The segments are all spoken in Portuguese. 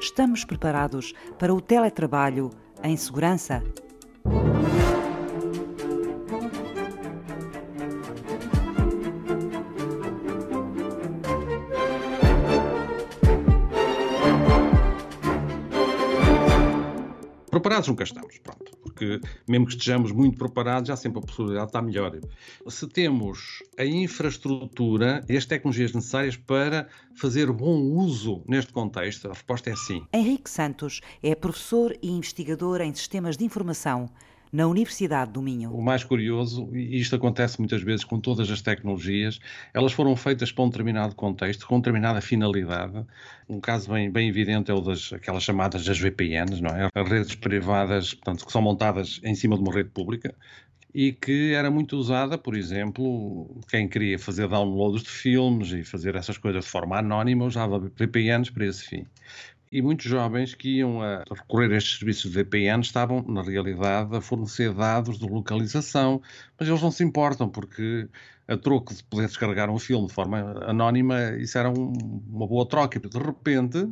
Estamos preparados para o teletrabalho em segurança? Preparados nunca estamos, pronto, porque mesmo que estejamos muito preparados, há sempre a possibilidade de estar melhor. Se temos a infraestrutura e as tecnologias necessárias para fazer bom uso neste contexto, a resposta é sim. Henrique Santos é professor e investigador em sistemas de informação na Universidade do Minho. O mais curioso, e isto acontece muitas vezes com todas as tecnologias, elas foram feitas para um determinado contexto, com determinada finalidade. Um caso bem, bem evidente é o das aquelas chamadas das VPNs, não é? As redes privadas, portanto, que são montadas em cima de uma rede pública, e que era muito usada, por exemplo, quem queria fazer downloads de filmes e fazer essas coisas de forma anónima usava VPNs para esse fim. E muitos jovens que iam a recorrer a estes serviços de VPN estavam, na realidade, a fornecer dados de localização, mas eles não se importam, porque a troco de poder descarregar um filme de forma anónima, isso era um, uma boa troca. De repente,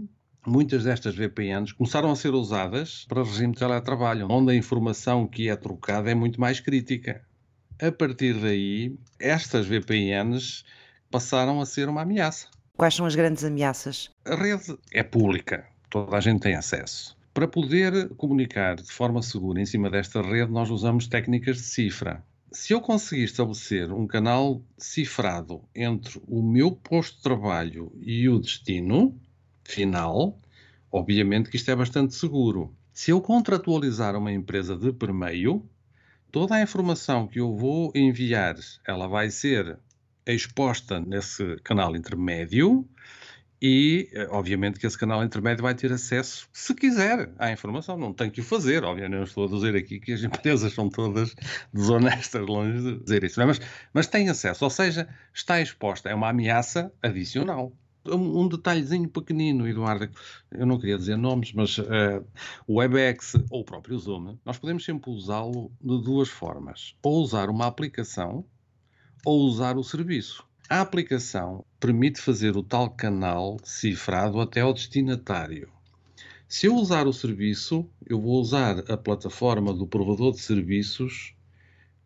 muitas destas VPNs começaram a ser usadas para regime de teletrabalho, onde a informação que é trocada é muito mais crítica. A partir daí, estas VPNs passaram a ser uma ameaça. Quais são as grandes ameaças? A rede é pública, toda a gente tem acesso. Para poder comunicar de forma segura em cima desta rede, nós usamos técnicas de cifra. Se eu conseguir estabelecer um canal cifrado entre o meu posto de trabalho e o destino final, obviamente que isto é bastante seguro. Se eu contratualizar uma empresa de permeio, toda a informação que eu vou enviar, ela vai ser exposta nesse canal intermédio e, eh, obviamente, que esse canal intermédio vai ter acesso, se quiser, à informação. Não tem que o fazer, obviamente. Não estou a dizer aqui que as empresas são todas desonestas, longe de dizer isso. Mas, mas tem acesso, ou seja, está exposta. É uma ameaça adicional. Um, um detalhezinho pequenino, Eduardo, eu não queria dizer nomes, mas uh, o WebEx ou o próprio Zoom, nós podemos sempre usá-lo de duas formas. Ou usar uma aplicação ou usar o serviço. A aplicação permite fazer o tal canal cifrado até ao destinatário. Se eu usar o serviço, eu vou usar a plataforma do provedor de serviços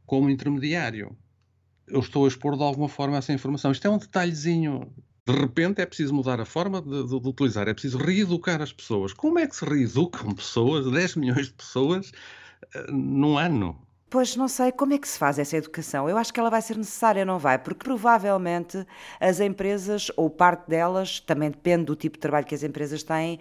como intermediário. Eu estou a expor de alguma forma essa informação. Isto é um detalhezinho. De repente é preciso mudar a forma de, de, de utilizar, é preciso reeducar as pessoas. Como é que se reeducam pessoas, 10 milhões de pessoas, uh, num ano? Pois não sei como é que se faz essa educação. Eu acho que ela vai ser necessária, não vai? Porque provavelmente as empresas, ou parte delas, também depende do tipo de trabalho que as empresas têm,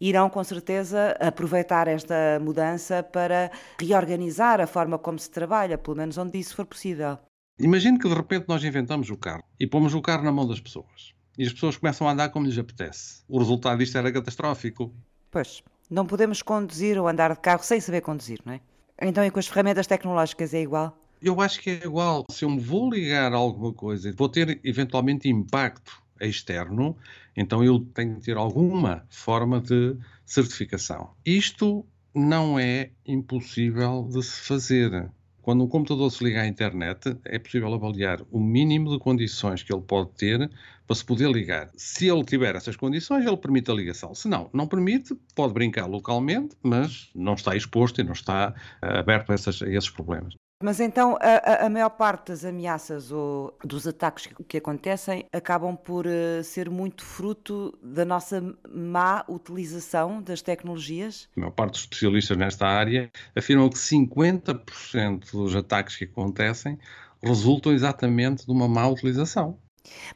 irão com certeza aproveitar esta mudança para reorganizar a forma como se trabalha, pelo menos onde isso for possível. Imagine que de repente nós inventamos o carro e pomos o carro na mão das pessoas. E as pessoas começam a andar como lhes apetece. O resultado disto era catastrófico. Pois, não podemos conduzir ou andar de carro sem saber conduzir, não é? Então, e com as ferramentas tecnológicas é igual? Eu acho que é igual. Se eu me vou ligar a alguma coisa, vou ter eventualmente impacto externo, então eu tenho que ter alguma forma de certificação. Isto não é impossível de se fazer. Quando um computador se liga à internet, é possível avaliar o mínimo de condições que ele pode ter para se poder ligar. Se ele tiver essas condições, ele permite a ligação. Se não, não permite, pode brincar localmente, mas não está exposto e não está uh, aberto a, essas, a esses problemas. Mas então a, a, maior parte das ameaças ou dos ataques que, que acontecem acabam por uh, ser muito fruto da nossa má utilização das tecnologias? A maior parte dos especialistas nesta área afirmam que 50% dos ataques que acontecem resultam exatamente de uma má utilização.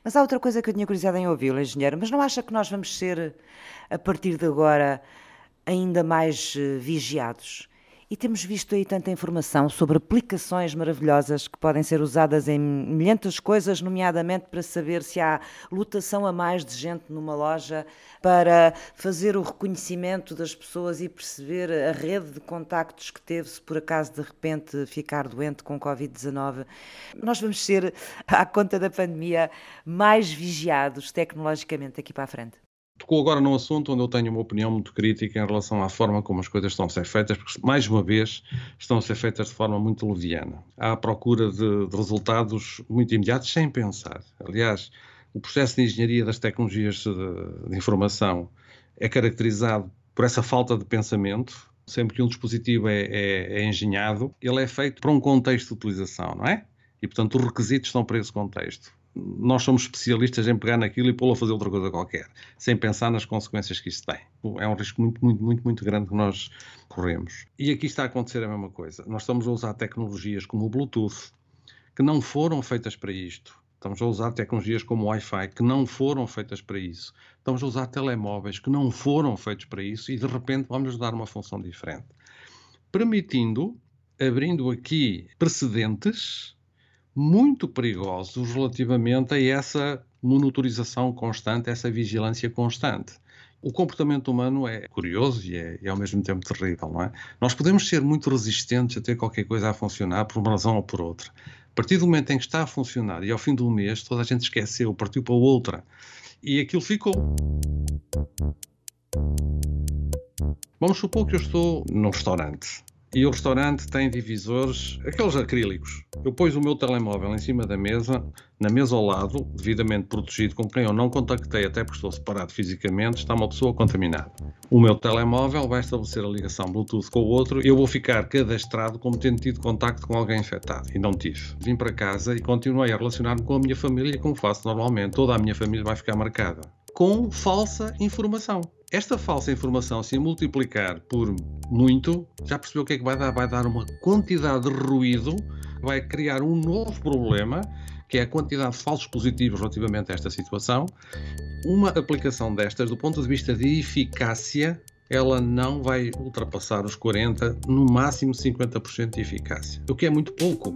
Mas há outra coisa que eu tinha curiosidade em ouvi-lo, engenheiro, mas não acha que nós vamos ser, a partir de agora, ainda mais uh, vigiados? E temos visto aí tanta informação sobre aplicações maravilhosas que podem ser usadas em milhentas coisas, nomeadamente para saber se há lotação a mais de gente numa loja, para fazer o reconhecimento das pessoas e perceber a rede de contactos que teve se por acaso de repente ficar doente com Covid-19. Nós vamos ser, à conta da pandemia, mais vigiados tecnologicamente aqui para a frente. Tocou agora num assunto onde eu tenho uma opinião muito crítica em relação à forma como as coisas estão a ser feitas, porque, mais uma vez, estão a ser feitas de forma muito leviana. Há a procura de, de resultados muito imediatos, sem pensar. Aliás, o processo de engenharia das tecnologias de, de informação é caracterizado por essa falta de pensamento. Sempre que um dispositivo é, é, é engenhado, ele é feito para um contexto de utilização, não é? E, portanto, os requisitos estão para esse contexto nós somos especialistas em pegar naquilo e pô-lo a fazer outra coisa qualquer, sem pensar nas consequências que isso tem. É um risco muito, muito, muito, muito grande que nós corremos. E aqui está a acontecer a mesma coisa. Nós estamos a usar tecnologias como o Bluetooth, que não foram feitas para isto. Estamos a usar tecnologias como o Wi-Fi, que não foram feitas para isso. Estamos a usar telemóveis, que não foram feitos para isso, e de repente vamos dar uma função diferente. Permitindo, abrindo aqui precedentes muito perigosos relativamente a essa monitorização constante, essa vigilância constante. O comportamento humano é curioso e é, é, ao mesmo tempo terrível, não é? Nós podemos ser muito resistentes a ter qualquer coisa a funcionar por uma razão ou por outra. A partir do momento em que está a funcionar e ao fim do mês toda a gente esqueceu, partiu para outra e aquilo ficou. Vamos supor que eu estou num restaurante e o restaurante tem divisores, aqueles acrílicos. Eu pus o meu telemóvel em cima da mesa, na mesa ao lado, devidamente protegido, com quem eu não contactei, até porque estou separado fisicamente, está uma pessoa contaminada. O meu telemóvel vai estabelecer a ligação Bluetooth com o outro e eu vou ficar cadastrado como tendo tido contacto com alguém infectado. E não tive. Vim para casa e continuei a relacionar-me com a minha família como faço normalmente. Toda a minha família vai ficar marcada. Com falsa informação. Esta falsa informação, se multiplicar por muito, já percebeu o que é que vai dar? Vai dar uma quantidade de ruído, vai criar um novo problema, que é a quantidade de falsos positivos relativamente a esta situação. Uma aplicação destas, do ponto de vista de eficácia, ela não vai ultrapassar os 40, no máximo 50% de eficácia, o que é muito pouco.